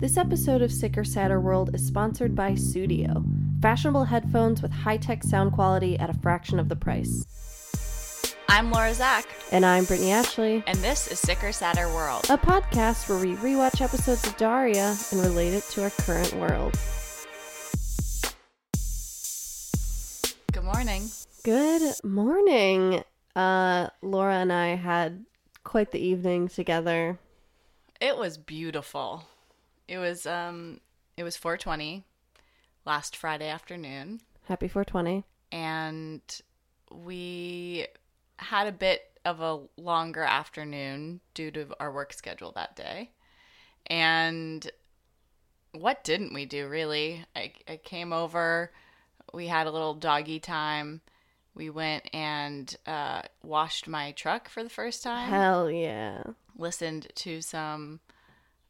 This episode of Sicker Sadder World is sponsored by Sudio, fashionable headphones with high tech sound quality at a fraction of the price. I'm Laura Zak, And I'm Brittany Ashley, and this is Sicker Sadder World. a podcast where we rewatch episodes of Daria and relate it to our current world. Good morning. Good morning. Uh, Laura and I had quite the evening together. It was beautiful. It was um it was 4:20 last Friday afternoon Happy 420. and we had a bit of a longer afternoon due to our work schedule that day. And what didn't we do really? I, I came over, we had a little doggy time. We went and uh, washed my truck for the first time. Hell yeah. listened to some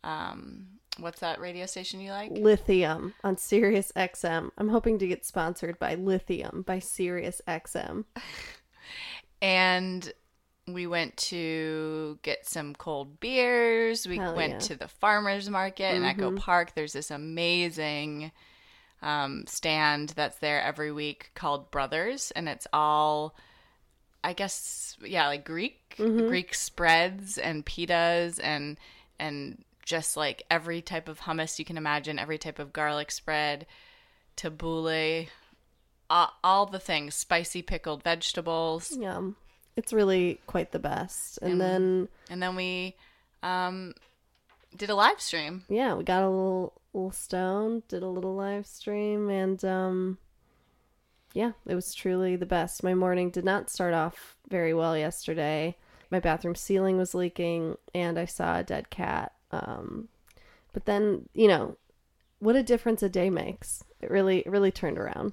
um what's that radio station you like Lithium on Sirius XM. I'm hoping to get sponsored by Lithium by Sirius XM. and we went to get some cold beers we Hell went yeah. to the farmers market in echo Mhm. park there's this amazing um, stand that's there every week called brothers and it's all i guess yeah like greek Mhm. greek spreads and pitas and and just like every type of hummus you can imagine every type of garlic spread tabbouleh all, all the things spicy pickled vegetables Yum. It's really quite the best. And And- then, and then we um did a live stream yeah, we got a little, little stoned, did a little live stream, and um, yeah, it was truly the best. My morning did not start off very well yesterday. My bathroom ceiling was leaking, and I saw a dead cat. Um, but then, you know, what a difference a day makes. It really, it really turned around.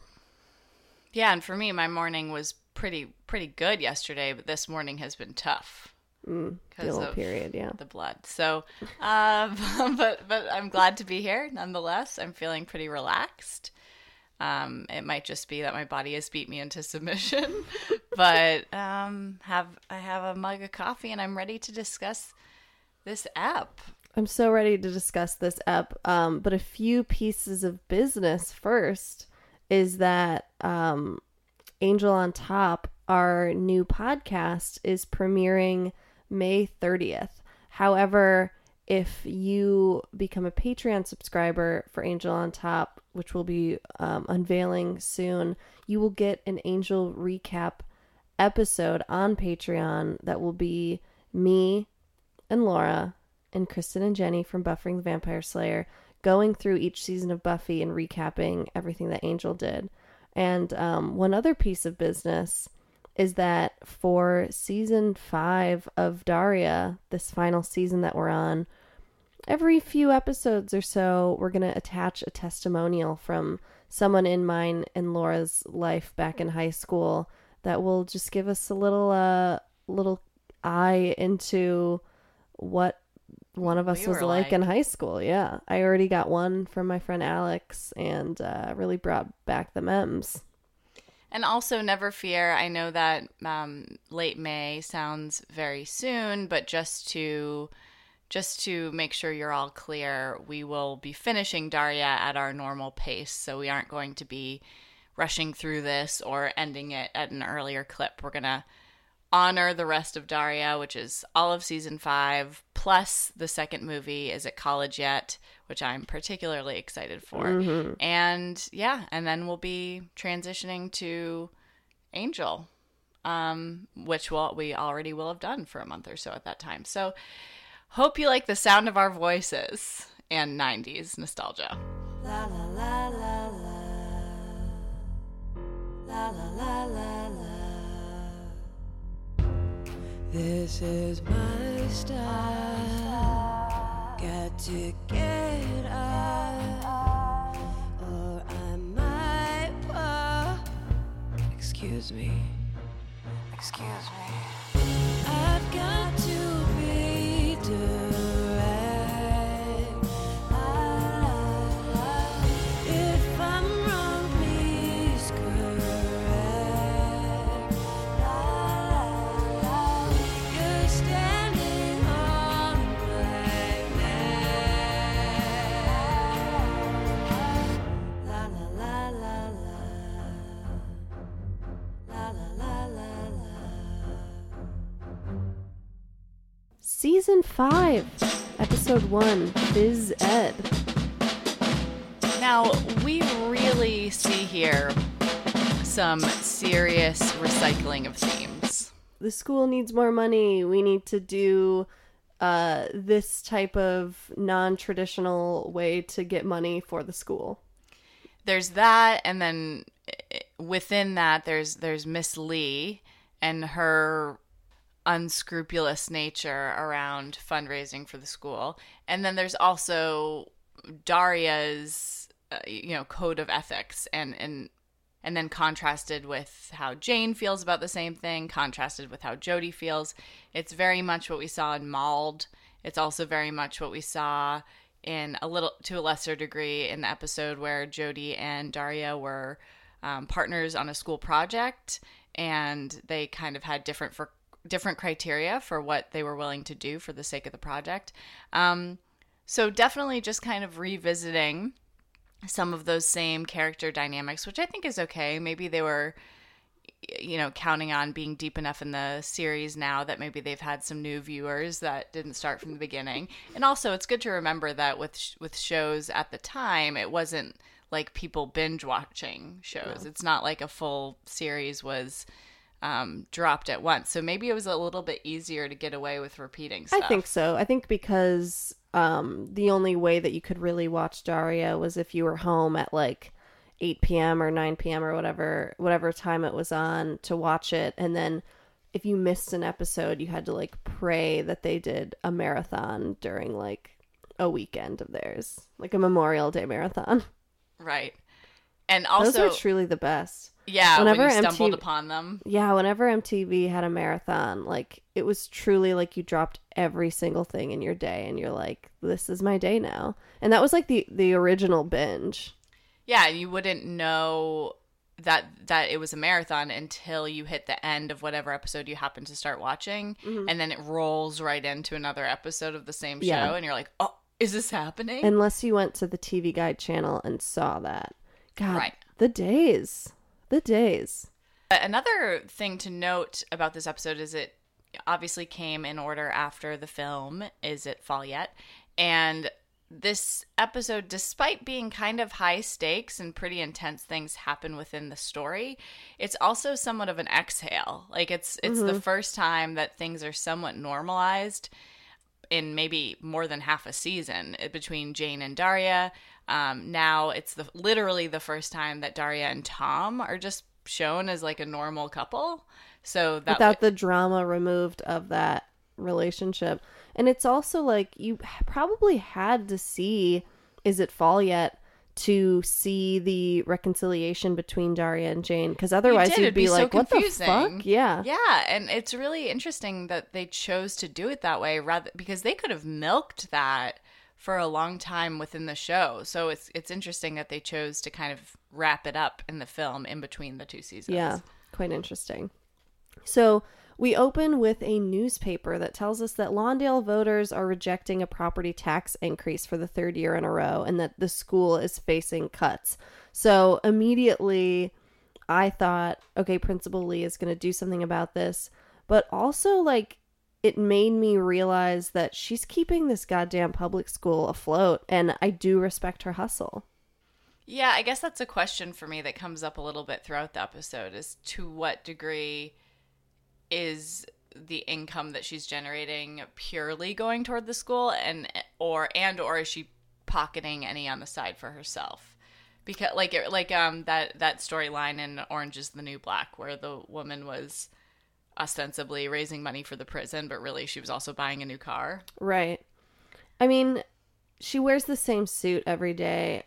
yeah and for me my morning was pretty pretty good yesterday but this morning has been tough Mm, because the of period, yeah. the blood so uh, but but i'm glad to be here nonetheless i'm feeling pretty relaxed um, it might just be that my body has beat me into submission but um, have i have a mug of coffee and i'm ready to discuss this app I'm so ready to discuss this app. Um, but a few pieces of business first is that um, Angel on Top, our new podcast, is premiering May 30th. However, if you become a Patreon subscriber for Angel on Top, which will be um, unveiling soon, you will get an Angel recap episode on Patreon that will be me and Laura and Kristin and Jenny from Buffering the Vampire Slayer going through each season of Buffy and recapping everything that Angel did. And um, one other piece of business is that for season five of Daria, this final season that we're on, every few episodes or so, we're going to attach a testimonial from someone in mine and Laura's life back in high school that will just give us a little, uh, little eye into what one of us We was like, like. in high school. Yeah, I already got one from my friend Alex, and uh, really brought back the memes. And also, never fear. I know that um, late May sounds very soon, but just to just to make sure you're all clear, we will be finishing Daria at our normal pace, so we aren't going to be rushing through this or ending it at an earlier clip. We're gonna honor the rest of Daria, which is all of season five, plus the second movie is It college yet, which I'm particularly excited for. Mhm. And yeah, and then we'll be transitioning to Angel, um, which will we already will have done for a month or so at that time. So hope you like the sound of our voices and 90s nostalgia. La la la This is my style. Got to get up, or I might fall. Excuse me. Excuse me. I've got 5, Episode 1, Fizz Ed. Now, we really see here some serious recycling of themes. The school needs more money. We need to do uh, this type of non traditional way to get money for the school. There's that, and then eh, within that, there's there's Miss Li and her unscrupulous nature around fundraising for the school, and then there's also Daria's uh, you know code of ethics and and and then contrasted with how Jane feels about the same thing, contrasted with how Jodie feels. It's very much what we saw in Mauled. It's also very much what we saw in a little to a lesser degree in the episode where Jodie and Daria were um, partners on a school project, and they kind of had different for different criteria for what they were willing to do for the sake of the project. Um, so definitely just kind of revisiting some of those same character dynamics, which I think is okay. Maybe they were, you know, counting on being deep enough in the series now that maybe they've had some new viewers that didn't start from the beginning. And also, it's good to remember that with sh- with shows at the time, it wasn't like people binge watching shows. It's not like a full series was um, dropped at once. So maybe it was a little bit easier to get away with repeating stuff. I think so. I think because um, the only way that you could really watch Daria was if you were home at like 8 p.m. or 9 p.m. or whatever whatever time it was on to watch it, and then if you missed an episode, you had to like pray that they did a marathon during like a weekend of theirs, like a Memorial Day marathon. Right. And also, Those were truly the best. Yeah, whenever when you stumbled MTV upon them. Yeah, whenever MTV had a marathon, like it was truly like you dropped every single thing in your day and you're like, this is my day now. And that was like the the original binge. Yeah, you wouldn't know that that it was a marathon until you hit the end of whatever episode you happen to start watching, mm-hmm. and then it rolls right into another episode of the same show, Yeah. and you're like, "Oh, is this happening?" Unless you went to the TV Guide channel and saw that. God, Right. the days. The days. Another thing to note about this episode is it obviously came in order after the film Is It Fall Yet? And this episode, despite being kind of high stakes and pretty intense things happen within the story, it's also somewhat of an exhale. Like it's it's the first time that things are somewhat normalized in maybe more than half a season uh, between Jane and Daria. Um, now it's the literally the first time that Daria and Tom are just shown as like a normal couple. So that Without the drama removed of that relationship. And it's also like you probably had to see Is It Fall Yet? to see the reconciliation between Daria and Jane because otherwise you'd it'd be, be so like, "What the fuck?" Yeah, Yeah, and it's really interesting that they chose to do it that way rather because they could have milked that for a long time within the show. So it's it's interesting that they chose to kind of wrap it up in the film in between the two seasons. Yeah, quite interesting. So we open with a newspaper that tells us that Lawndale voters are rejecting a property tax increase for the third year in a row and that the school is facing cuts. So immediately I thought, okay, Principal Li is going to do something about this. But also, like, it made me realize that she's keeping this goddamn public school afloat, and I do respect her hustle. Yeah, I guess that's a question for me that comes up a little bit throughout the episode is to what degree is the income that she's generating purely going toward the school and or and or is she pocketing any on the side for herself? Because like it- like um that that storyline in Orange is the New Black where the woman was ostensibly raising money for the prison but really she was also buying a new car. Right. I mean, she wears the same suit every day.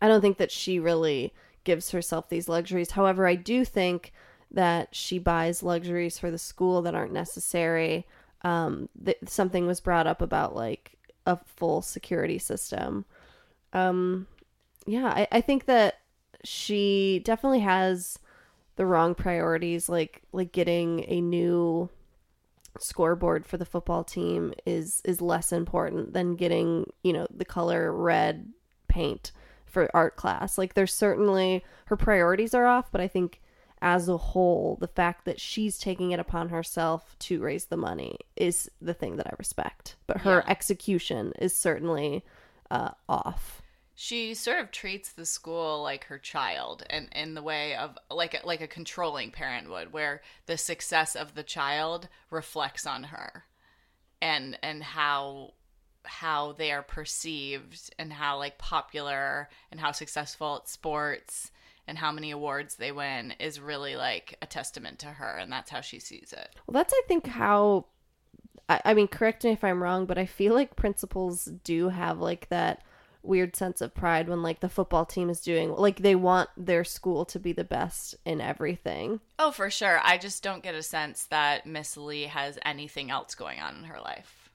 I don't think that she really gives herself these luxuries. However, I do think that she buys luxuries for the school that aren't necessary. Um, th- something was brought up about like a full security system. Um, yeah, I, I think that she definitely has the wrong priorities, like like getting a new scoreboard for the football team is is less important than getting you know the color red paint for art class like there's certainly her priorities are off but i think as a whole, the fact that she's taking it upon herself to raise the money is the thing that I respect. But her Yeah. execution is certainly uh, off. She sort of treats the school like her child and in the way of like like a controlling parent would where the success of the child reflects on her and and how how they are perceived and how like popular and how successful at sports and how many awards they win is really like a testament to her and that's how she sees it Well, that's I think how. I, I mean, correct me if I'm wrong, but I feel like principals do have like that weird sense of pride when like the football team is doing like they want their school to be the best in everything. oh for sure i just don't get a sense that miss li has anything else going on in her life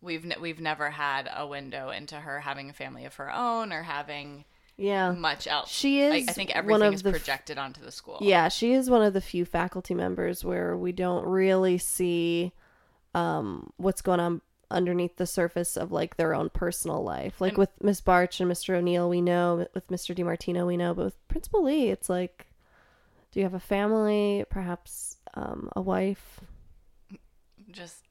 we've ne- we've never had a window into her having a family of her own or having Yeah. much else She is I, think one everything of is the f- projected onto the school Yeah, she is one of the few faculty members where we don't really see um what's going on underneath the surface of like their own personal life. Like with Miss Barch and Mr. O'Neill, we know with Mr. DeMartino, we know, but with Principal Li, it's like, do you have a family? Perhaps um, a wife? just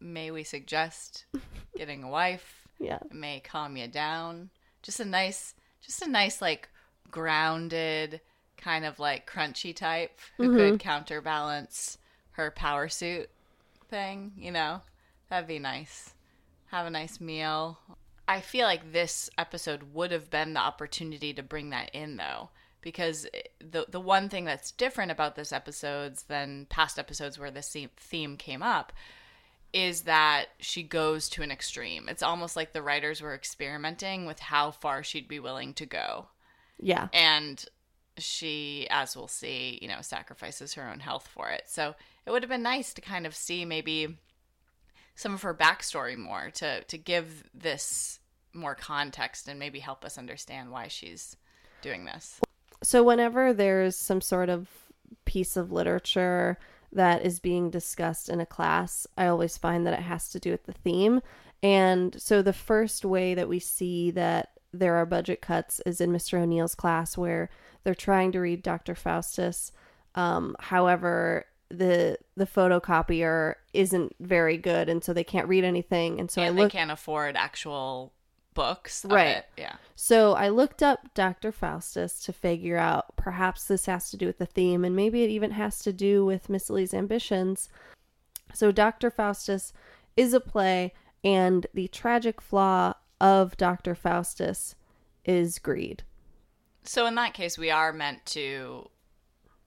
may we suggest getting a wife Yeah, it may calm you down just a nice just a nice like grounded kind of like crunchy type who could counterbalance her power suit thing you know that'd be nice have a nice meal i feel like this episode would have been the opportunity to bring that in though because the the one thing that's different about this episodes than past episodes where this theme- theme came up is that she goes to an extreme. It's almost like the writers were experimenting with how far she'd be willing to go. yeah, And she, as we'll see, you know, sacrifices her own health for it. So it would have been nice to kind of see maybe some of her backstory more to to give this more context and maybe help us understand why she's doing this. So whenever there's some sort of piece of literature that is being discussed in a class, I always find that it has to do with the theme. And so the first way that we see that there are budget cuts is in Mr. O'Neill's class where they're trying to read Dr. Faustus. Um, however, the the photocopier isn't very good and so they can't read anything and so and I they can't afford actual books. Right. Yeah. So I looked up Dr. Faustus to figure out perhaps this has to do with the theme, and maybe it even has to do with Miss Li's ambitions. So Dr. Faustus is a play, and the tragic flaw of Dr. Faustus is greed. So in that case, we are meant to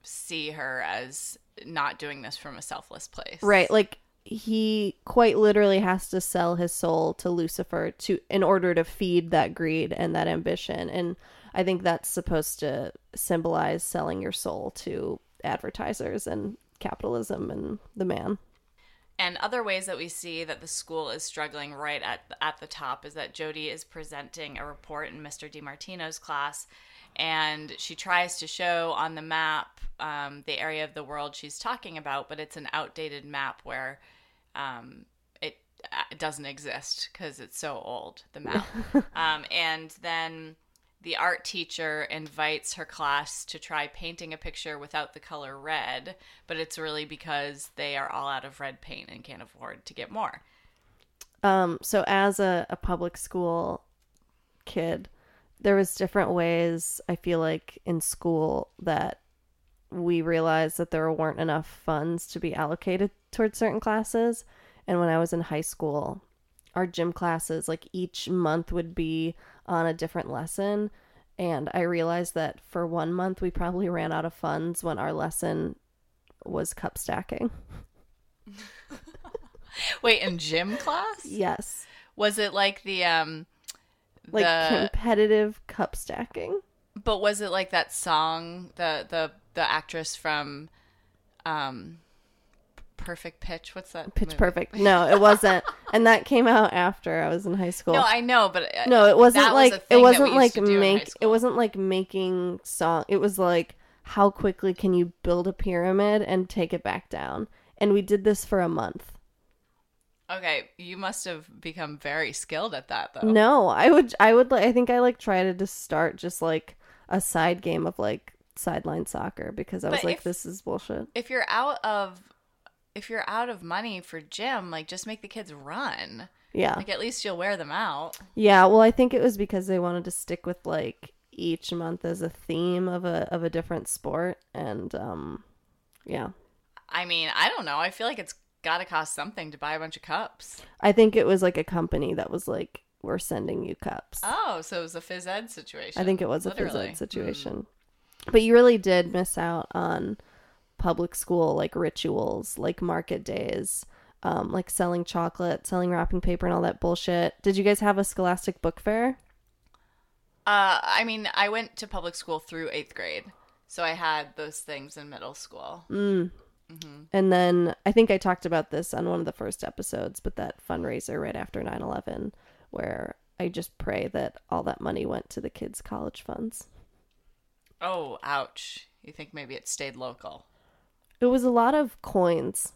see her as not doing this from a selfless place. Right. Like he quite literally has to sell his soul to Lucifer to in order to feed that greed and that ambition. And I think that's supposed to symbolize selling your soul to advertisers and capitalism and the man. And other ways that we see that the school is struggling right at at the top is that Jodie is presenting a report in Mr. DeMartino's class, and she tries to show on the map um, the area of the world she's talking about, but it's an outdated map where um, it, uh, it doesn't exist because it's so old. The map, um, and then the art teacher invites her class to try painting a picture without the color red, but it's really because they are all out of red paint and can't afford to get more. Um, so as a, a public school kid, there was different ways I feel like in school that we realized that there weren't enough funds to be allocated towards certain classes. And when I was in high school, our gym classes, like each month would be on a different lesson. And I realized that for one month, we probably ran out of funds when our lesson was cup stacking. Wait, in gym class? Yes. Was it like the um Like the competitive cup stacking. but was it like that song the the the actress from um Perfect Pitch? What's that? Pitch movie? Perfect. No, it wasn't. and that came out after I was in high school. No, I know, but uh, no, it wasn't that was like a it wasn't like used to do in high make it wasn't like making song. It was like how quickly can you build a pyramid and take it back down? And we did this for a month. Okay, you must have become very skilled at that though. No, I would I would like I think I like tried to just start just like a side game of like sideline soccer because I was like, if- this is bullshit. If you're out of if you're out of money for gym, like just make the kids run. Yeah. Like at least you'll wear them out. Yeah, well, I think it was because they wanted to stick with like each month as a theme of a of a different sport, and um, yeah, I mean, I don't know. I feel like it's got to cost something to buy a bunch of cups. I think it was like a company that was like, "We're sending you cups." Oh, so it was a phys ed situation. I think it was a phys ed situation, but you really did miss out on public school like rituals, like market days. Um, like selling chocolate, selling wrapping paper, and all that bullshit. Did you guys have a Scholastic Book Fair? Uh, I mean, I went to public school through eighth grade, so I had those things in middle school. Mm. And then I think I talked about this on one of the first episodes, but that fundraiser right after 9 11, where I just pray that all that money went to the kids' college funds. Oh, ouch! You think maybe it stayed local? It was a lot of coins.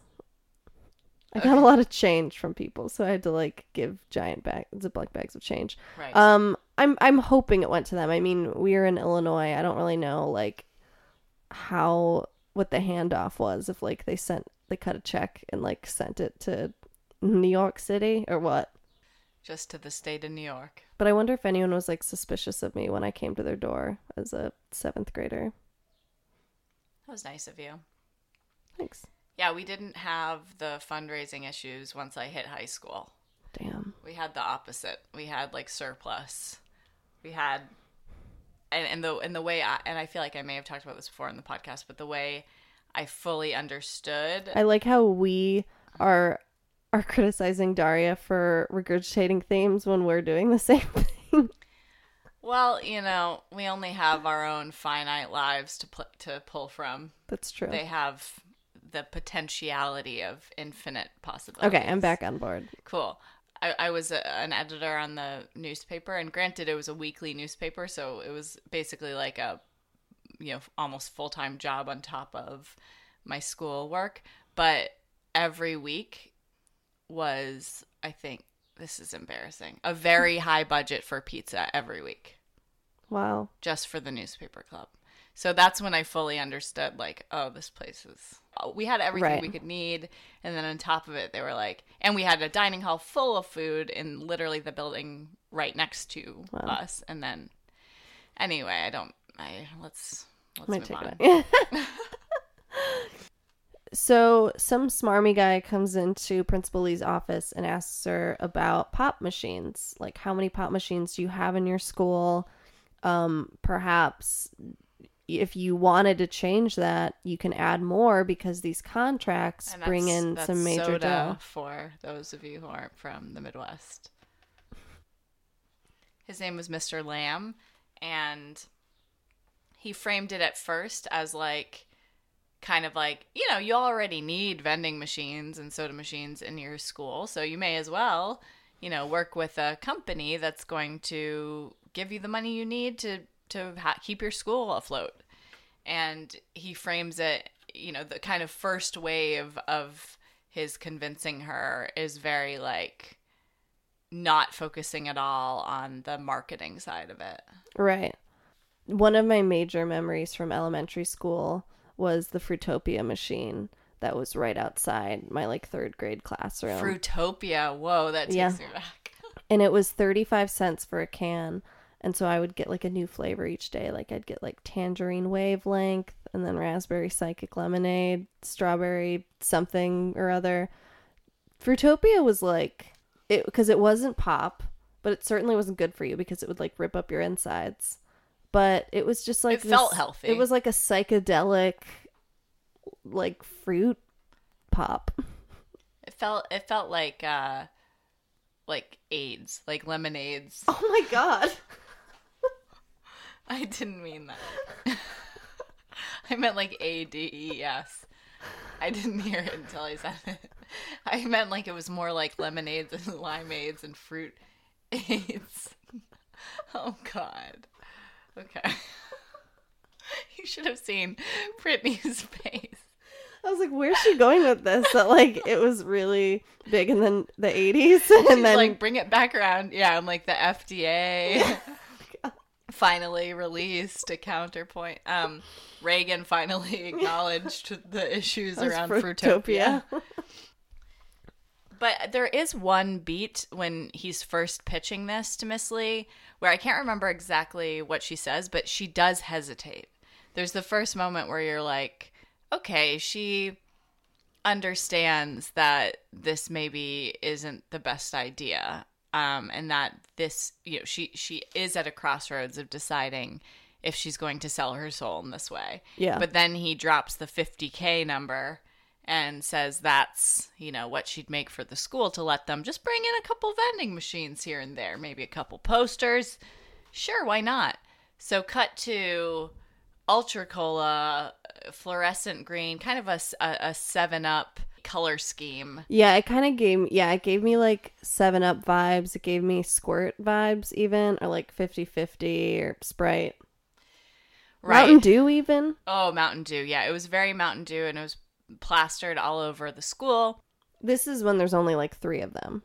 I got a lot of change from people, so I had to like give giant bag Ziploc bags of change. Right. Um, I'm I'm hoping it went to them. I mean, we're in Illinois. I don't really know like how what the handoff was. If like they sent they cut a check and like sent it to New York City or what. Just to the state of New York. But I wonder if anyone was like suspicious of me when I came to their door as a seventh grader. That was nice of you. Thanks. Yeah, we didn't have the fundraising issues once I hit high school. Damn. We had the opposite. We had like surplus. We had and, and the and the way I and I feel like I may have talked about this before in the podcast, but the way I fully understood I like how we are are criticizing Daria for regurgitating themes when we're doing the same thing. well, you know, we only have our own finite lives to pl- to pull from. That's true. They have the potentiality of infinite possibilities. Okay, I'm back on board. Cool. I, I was a, an editor on the newspaper, and granted, it was a weekly newspaper, so it was basically like a, you know, almost full time job on top of my school work. But every week was, I think, this is embarrassing, a very high budget for pizza every week Wow. just for the newspaper club. So that's when I fully understood, like, oh, this place is. We had everything Right. we could need, and then on top of it, they were like, and we had a dining hall full of food in literally the building right next to Wow. us. And then, anyway, I don't. I let's let's Might move on. it. so some smarmy guy comes into Principal Li's office and asks her about pop machines. Like how many pop machines do you have in your school? Um, perhaps if you wanted to change that, you can add more because these contracts bring in some major soda dough. for those of you who aren't from the Midwest. His name was Mr. Lamb, and he framed it at first as like kind of like you know you already need vending machines and soda machines in your school so you may as well you know work with a company that's going to give you the money you need to to ha- keep your school afloat and he frames it you know the kind of first wave of his convincing her is very like not focusing at all on the marketing side of it Right. One of my major memories from elementary school was the Fruitopia machine that was right outside my like third grade classroom. fruitopia whoa that takes Yeah. me back and it was 35 cents for a can. And so I would get like a new flavor each day. Like I'd get like tangerine wavelength and then raspberry psychic lemonade, strawberry something or other. Fruitopia was like it because it wasn't pop, but it certainly wasn't good for you because it would like rip up your insides. But it was just like It felt healthy. It was like a psychedelic like fruit pop. it felt it felt like uh like aids like lemonades Oh my god. i didn't mean that. I meant like a-d-e-s i didn't hear it until i said it. I meant like it was more like lemonades and limeades and fruit aids. Oh god. Okay. You should have seen brittany's face. I was like, where's she going with this? That like it was really big in the the eighties, and She's then like bring it back around. Yeah, I'm like the FDA. Finally released a counterpoint. Um, Reagan finally acknowledged the issues around Fruitopia. Fruitopia. But there is one beat when he's first pitching this to Miss Li where I can't remember exactly what she says, but she does hesitate. There's the first moment where you're like, okay, she understands that this maybe isn't the best idea. Um, and that this, you know, she she is at a crossroads of deciding if she's going to sell her soul in this way. Yeah. But then he drops the 50k number and says that's you know what she'd make for the school to let them just bring in a couple vending machines here and there maybe a couple posters sure why not so cut to ultra cola fluorescent green kind of a a seven up color scheme Yeah, it kind of gave yeah, it gave me like 7 Up vibes. It gave me Squirt vibes even or like 50/50 or Sprite. right Mountain Dew even. oh mountain dew yeah it was very mountain dew and it was plastered all over the school This is when there's only like 3 of them.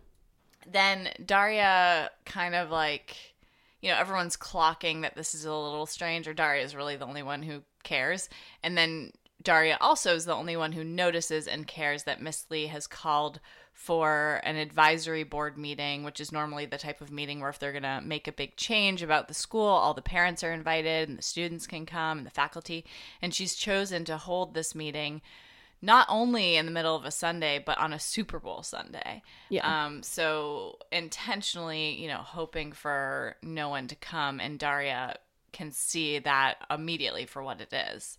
then Daria kind of like, you know, everyone's clocking that this is a little strange, or Daria is really the only one who cares. And then Daria also is the only one who notices and cares that Miss Li has called for an advisory board meeting, which is normally the type of meeting where if they're going to make a big change about the school, all the parents are invited and the students can come and the faculty. And she's chosen to hold this meeting not only in the middle of a Sunday, but on a Super Bowl Sunday. Yeah. Um, so intentionally, you know, hoping for no one to come, and Daria can see that immediately for what it is.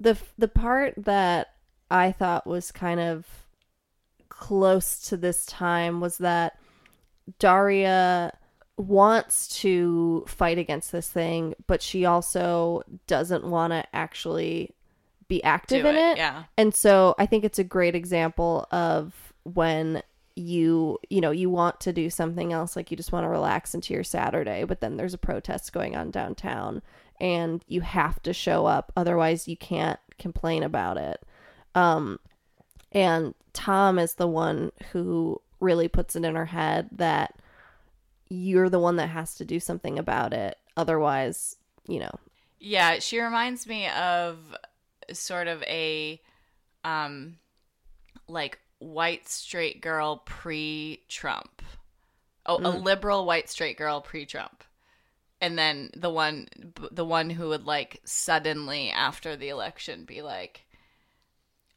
The the part that I thought was kind of close to this time was that Daria wants to fight against this thing, but she also doesn't want to actually be active Do in it, it. yeah. And so I think it's a great example of when you you know you want to do something else like you just want to relax into your Saturday but then there's a protest going on downtown and you have to show up otherwise you can't complain about it um and Tom is the one who really puts it in her head that you're the one that has to do something about it otherwise you know Yeah, she reminds me of sort of a um like white straight girl pre-Trump. Oh, a liberal white straight girl pre-Trump. And then the one the one who would like suddenly after the election be like,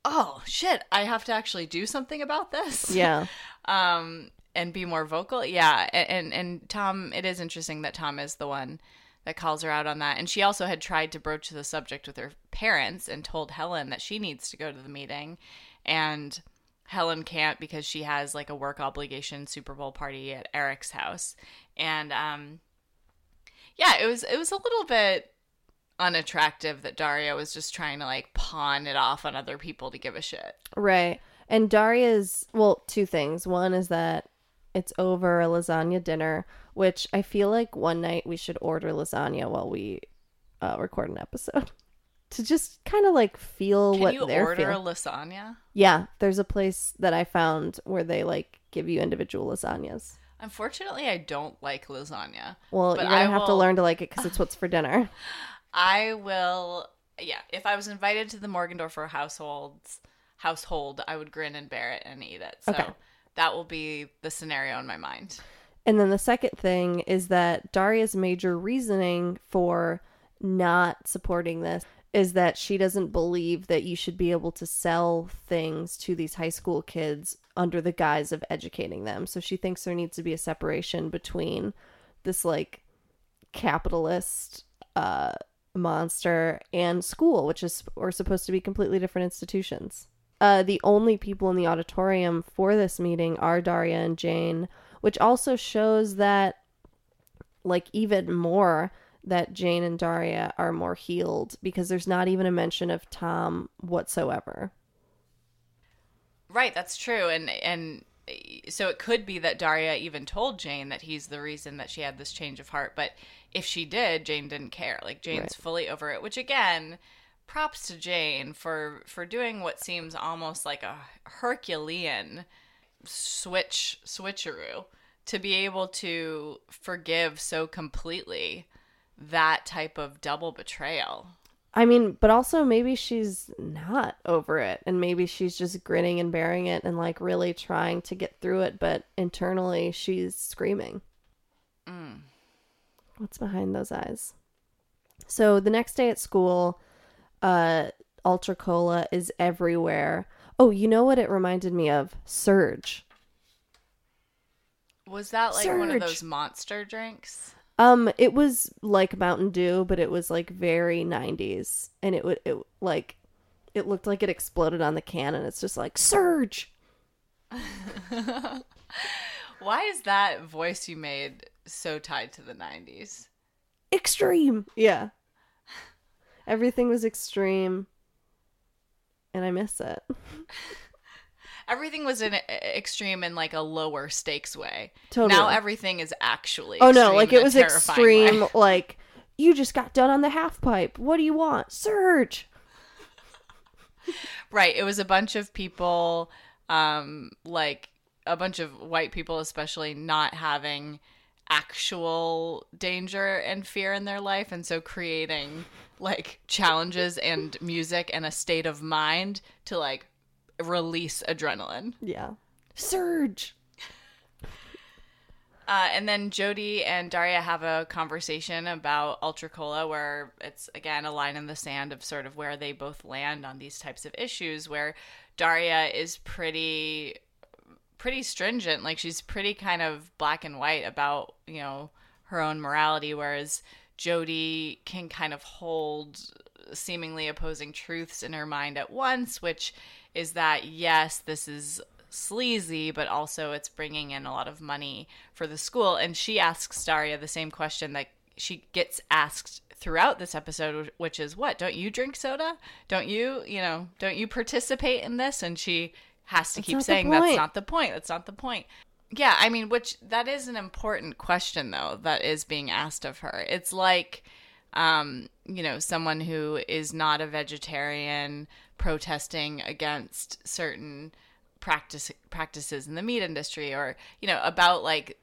"Oh, shit, I have to actually do something about this." yeah. Um and be more vocal. Yeah a- and and tom it is interesting that tom is the one that calls her out on that. And she also had tried to broach the subject with her parents and told helen that she needs to go to the meeting. And helen can't because she has like a work obligation super bowl party at eric's house. And um yeah it was it was a little bit unattractive that daria was just trying to like pawn it off on other people to give a shit Right. And Daria's, well, two things. One is that it's over a lasagna dinner, which I feel like one night we should order lasagna while we uh, record an episode to just kind of like feel can what you they're order feeling. a lasagna Yeah, there's a place that I found where they like give you individual lasagnas. Unfortunately, I don't like lasagna. Well, But you're gonna I have to learn to like it because it's what's for dinner. I will. Yeah, if I was invited to the Morgendorffer households household, I would grin and bear it and eat it. So Okay. that will be the scenario in my mind. And then the second thing is that Daria's major reasoning for not supporting this is that she doesn't believe that you should be able to sell things to these high school kids under the guise of educating them. So she thinks there needs to be a separation between this like capitalist uh monster and school, which is are supposed to be completely different institutions. Uh, the only people in the auditorium for this meeting are Daria and Jane, which also shows that, like, even more that Jane and Daria are more healed because there's not even a mention of Tom whatsoever. Right, that's true. And and so it could be that Daria even told Jane that he's the reason that she had this change of heart, but if she did, Jane didn't care. Like Jane's Right. fully over it, which again, props to Jane for for doing what seems almost like a Herculean switch switcheroo to be able to forgive so completely that type of double betrayal. I mean, but also maybe she's not over it and maybe she's just grinning and bearing it and like really trying to get through it, but internally she's screaming. What's behind those eyes? So the next day at school, uh Ultra Cola is everywhere. Oh, you know what it reminded me of? Surge. Was that like one of those monster drinks? Um, it was like Mountain Dew, but it was like very '90s, and it would it like it looked like it exploded on the can, and it's just like surge. Why is that voice you made so tied to the 90s? extreme. Yeah. Everything was extreme. And I miss it. Everything was an extreme in like a lower stakes way. Totally. Now everything is actually oh no, like it was extreme way. like you just got done on the half pipe. What do you want? Surge. Right. It was a bunch of people, um, like a bunch of white people, especially not having actual danger and fear in their life. And so creating like challenges and music and a state of mind to like release adrenaline. Yeah. Surge. Uh, and then Jodie and Daria have a conversation about Ultra Cola, where it's again a line in the sand of sort of where they both land on these types of issues. Where Daria is pretty, pretty stringent, like she's pretty kind of black and white about you know her own morality, whereas Jodie can kind of hold seemingly opposing truths in her mind at once, which is that yes, this is sleazy, but also it's bringing in a lot of money for the school. And she asks Daria the same question that she gets asked throughout this episode, which is, "What? Don't you drink soda? Don't you, you know, don't you participate in this?" And she has to That's keep saying, "That's not the point. That's not the point." Yeah, I mean, which that is an important question though that is being asked of her. It's like um, you know, someone who is not a vegetarian protesting against certain practice practices in the meat industry or, you know, about like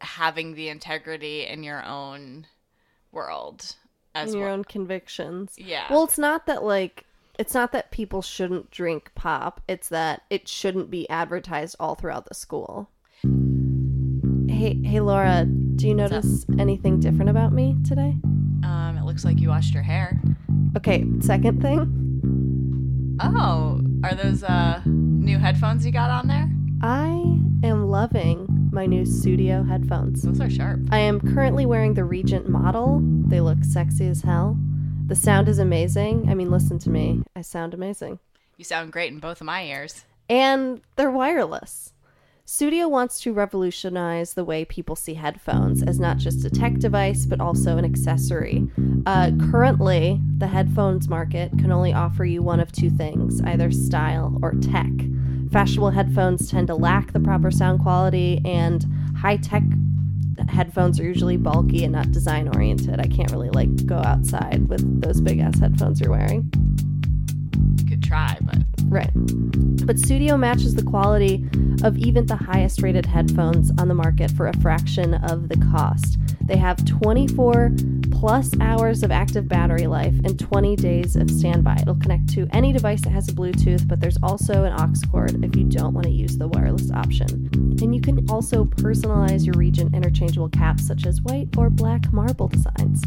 having the integrity in your own world as in your well. own convictions. Yeah. Well, it's not that like it's not that people shouldn't drink pop. It's that it shouldn't be advertised all throughout the school. Hey, hey, Laura, do you notice anything different about me today? Um, it looks like you washed your hair. Okay, second thing, Oh, are those uh new headphones you got on there? I am loving my new Sudio headphones. Those are sharp. I am currently wearing the Regent model. They look sexy as hell. The sound is amazing. I mean, listen to me. I sound amazing. You sound great in both of my ears. and they're wireless. Sudio wants to revolutionize the way people see headphones as not just a tech device, but also an accessory. Uh, currently, the headphones market can only offer you one of two things either style or tech. Fashionable headphones tend to lack the proper sound quality, and high tech headphones are usually bulky and not design oriented. I can't really like go outside with those big ass headphones you're wearing. You could try, but Right. But Sudio matches the quality of even the highest rated headphones on the market for a fraction of the cost. They have 24 plus hours of active battery life and 20 days of standby. It'll connect to any device that has a Bluetooth, but there's also an aux cord if you don't want to use the wireless option. And you can also personalize your Regent interchangeable caps, such as white or black marble designs.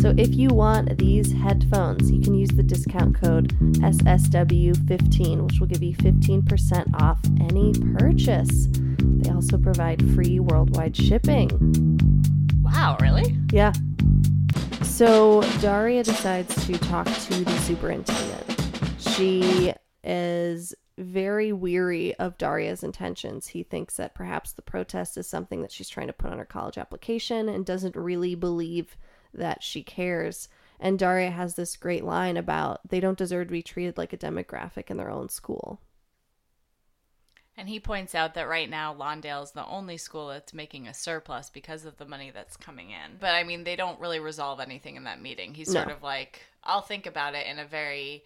So if you want these headphones, you can use the discount code SSW15, which will give you 15% off any purchase. They also provide free worldwide shipping. wow, really? Yeah. So Daria decides to talk to the superintendent. She is very weary of Daria's intentions. He thinks that perhaps the protest is something that she's trying to put on her college application and doesn't really believe that she cares. And Daria has this great line about they don't deserve to be treated like a demographic in their own school. And he points out that right now Lawndale is the only school that's making a surplus because of the money that's coming in. But I mean, they don't really resolve anything in that meeting. He's sort of like, I'll think about it in a very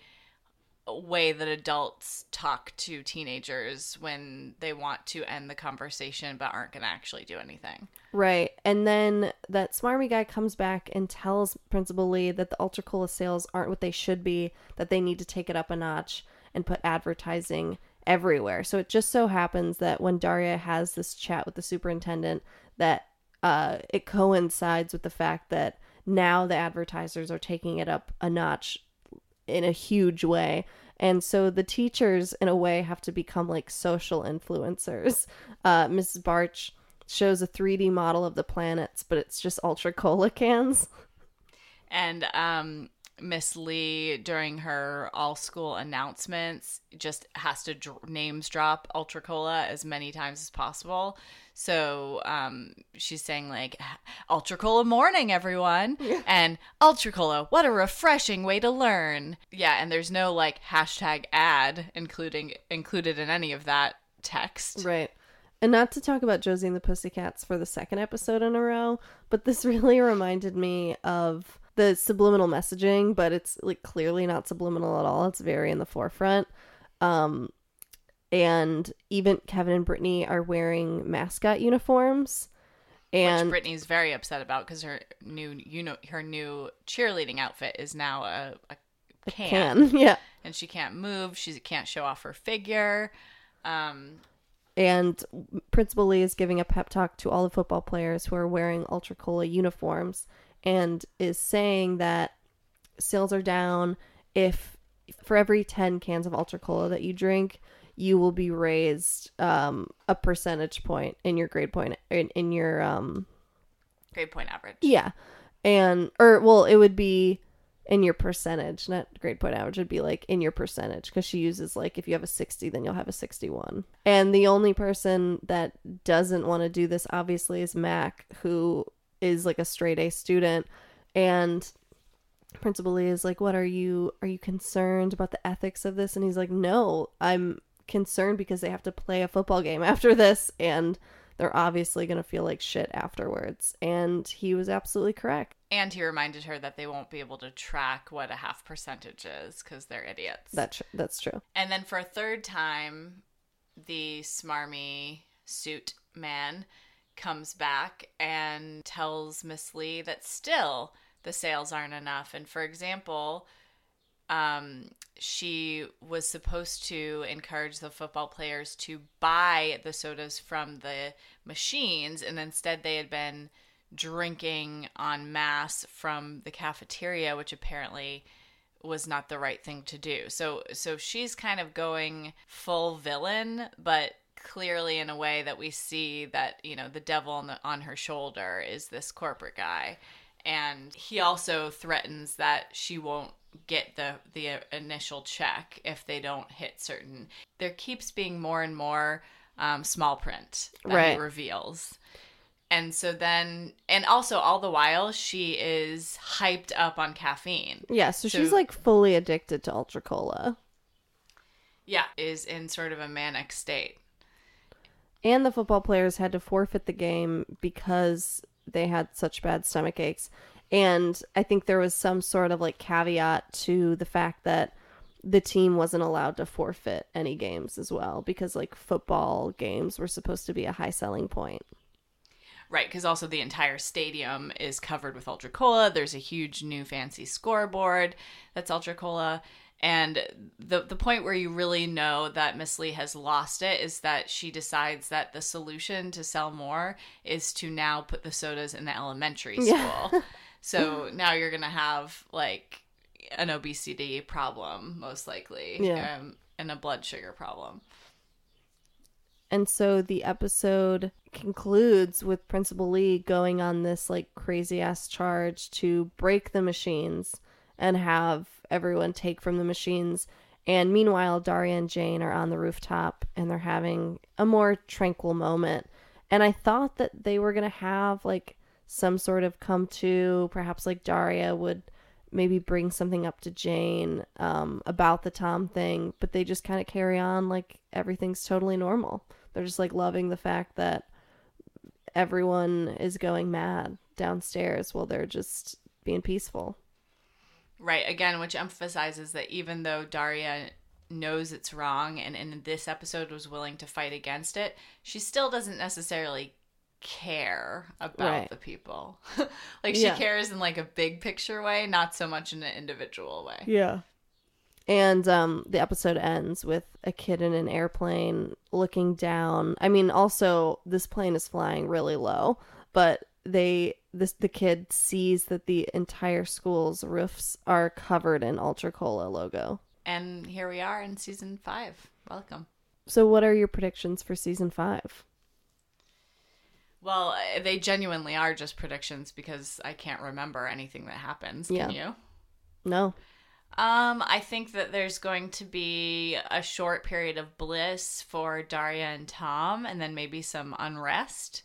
way that adults talk to teenagers when they want to end the conversation but aren't going to actually do anything. Right. And then that smarmy guy comes back and tells Principal Li that the Ultra Cola sales aren't what they should be, that they need to take it up a notch and put advertising everywhere. So it just so happens that when Daria has this chat with the superintendent, that uh, it coincides with the fact that now the advertisers are taking it up a notch in a huge way. And so the teachers, in a way, have to become like social influencers. Uh, Mrs. Barch shows a 3D model of the planets, but it's just Ultra Cola cans. And um, Miss Li, during her all school announcements, just has to dr- names drop Ultra Cola as many times as possible. So um, she's saying, like, Ultra Cola morning, everyone. And Ultra Cola, what a refreshing way to learn. Yeah, and there's no like hashtag ad including included in any of that text. Right. And not to talk about Josie and the Pussycats for the second episode in a row, but this really reminded me of the subliminal messaging, but it's like clearly not subliminal at all. It's very in the forefront. Um, and even Kevin and Brittany are wearing mascot uniforms. And which Brittany's very upset about because her new, you know, her new cheerleading outfit is now a, a can, can, yeah. and she can't move. She can't show off her figure. Um, And Principal Li is giving a pep talk to all the football players who are wearing Ultra Cola uniforms and is saying that sales are down if for every 10 cans of Ultra Cola that you drink, you will be raised um, a percentage point in your grade point in, in your um grade point average. yeah. And or well, it would be in your percentage, not grade point average. It'd be like in your percentage because she uses like if you have a 60, then you'll have a 61. And the only person that doesn't want to do this obviously is Mack, who is like a straight A student. And Principal Li is like, "What are you? Are you concerned about the ethics of this?" And he's like, "No, I'm concerned because they have to play a football game after this, and they're obviously gonna feel like shit afterwards." And he was absolutely correct. And he reminded her that they won't be able to track what a half percentage is because they're idiots. That tr- that's true. And then for a third time, the smarmy suit man comes back and tells Miss Li that still the sales aren't enough. And for example, um, she was supposed to encourage the football players to buy the sodas from the machines, and instead they had been drinking en masse from the cafeteria, which apparently was not the right thing to do. So so she's kind of going full villain, but clearly in a way that we see that, you know, the devil on, the, on her shoulder is this corporate guy. And he also threatens that she won't get the the initial check if they don't hit certain there keeps being more and more um, small print that Right. he reveals and so then and also all the while she is hyped up on caffeine Yeah, so, she's like fully addicted to Ultra Cola. yeah is in sort of a manic state And the football players had to forfeit the game because they had such bad stomach aches. And I think there was some sort of like caveat to the fact that the team wasn't allowed to forfeit any games as well because like football games were supposed to be a high selling point. Right, because also the entire stadium is covered with Ultra Cola. There's a huge new fancy scoreboard that's Ultra Cola. And the the point where you really know that Miss Li has lost it is that she decides that the solution to sell more is to now put the sodas in the elementary school. Yeah. so now you're gonna have like an obesity problem, most likely, Yeah. um, and a blood sugar problem. And so the episode concludes with Principal Li going on this like crazy ass charge to break the machines and have everyone take from the machines. And meanwhile, Daria and Jane are on the rooftop and they're having a more tranquil moment. And I thought that they were going to have like some sort of come to, perhaps like Daria would maybe bring something up to Jane um, about the Tom thing, but they just kind of carry on like everything's totally normal. They're just like loving the fact that everyone is going mad downstairs while they're just being peaceful. Right, again, which emphasizes that even though Daria knows it's wrong and in this episode was willing to fight against it, she still doesn't necessarily care about Right. the people. like she Yeah. cares in like a big picture way, not so much in an individual way. Yeah. And um, the episode ends with a kid in an airplane looking down. I mean, also this plane is flying really low, but they this the kid sees that the entire school's roofs are covered in Ultra Cola logo. And here we are in season 5. Welcome. So, what are your predictions for season five? Well, they genuinely are just predictions because I can't remember anything that happens. Can Yeah. you? No. Um, I think that there's going to be a short period of bliss for Daria and Tom, and then maybe some unrest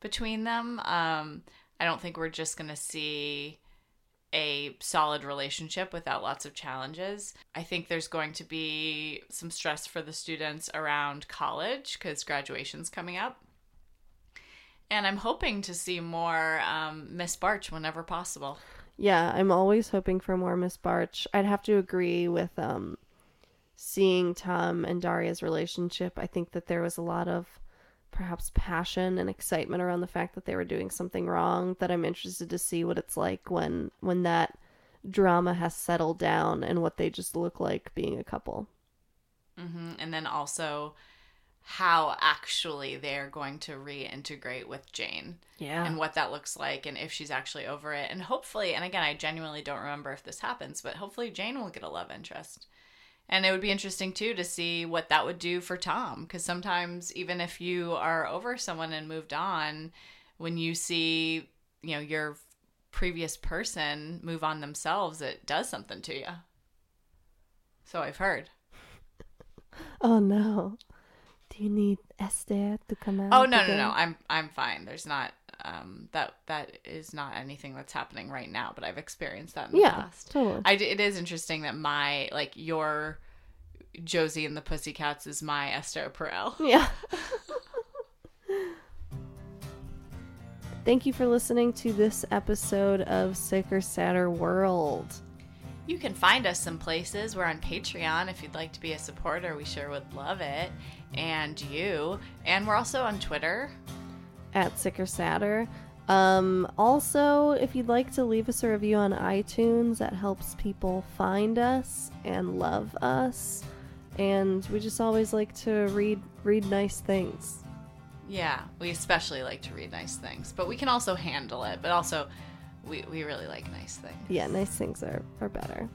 between them. Um, I don't think we're just going to see a solid relationship without lots of challenges. I think there's going to be some stress for the students around college because graduation's coming up. And I'm hoping to see more um, Miss Barch whenever possible. Yeah, I'm always hoping for more Miss Barch. I'd have to agree with um seeing Tom and Daria's relationship. I think that there was a lot of perhaps passion and excitement around the fact that they were doing something wrong that I'm interested to see what it's like when when that drama has settled down and what they just look like being a couple. hmm And then also how actually they're going to reintegrate with Jane Yeah. and what that looks like and if she's actually over it. And hopefully, and again, I genuinely don't remember if this happens, but hopefully Jane will get a love interest. And it would be interesting too to see what that would do for Tom because sometimes even if you are over someone and moved on, when you see, you know, your previous person move on themselves, it does something to you. So I've heard. oh no. Do you need Esther to come out? Oh no no no! I'm I'm fine. There's not um that that is not anything that's happening right now, but I've experienced that in the Yeah, past. totally. I it is interesting that my like your Josie and the Pussycats is my Esther Perel. Yeah. Thank you for listening to this episode of Sicker Sadder World. You can find us some places. We're on Patreon if you'd like to be a supporter. We sure would love it. And you. And we're also on Twitter. At Sicker Sadder. Um, also, if you'd like to leave us a review on iTunes, that helps people find us and love us. And we just always like to read read nice things. Yeah, we especially like to read nice things, but we can also handle it. But also, we, we really like nice things. Yeah, nice things are, are better.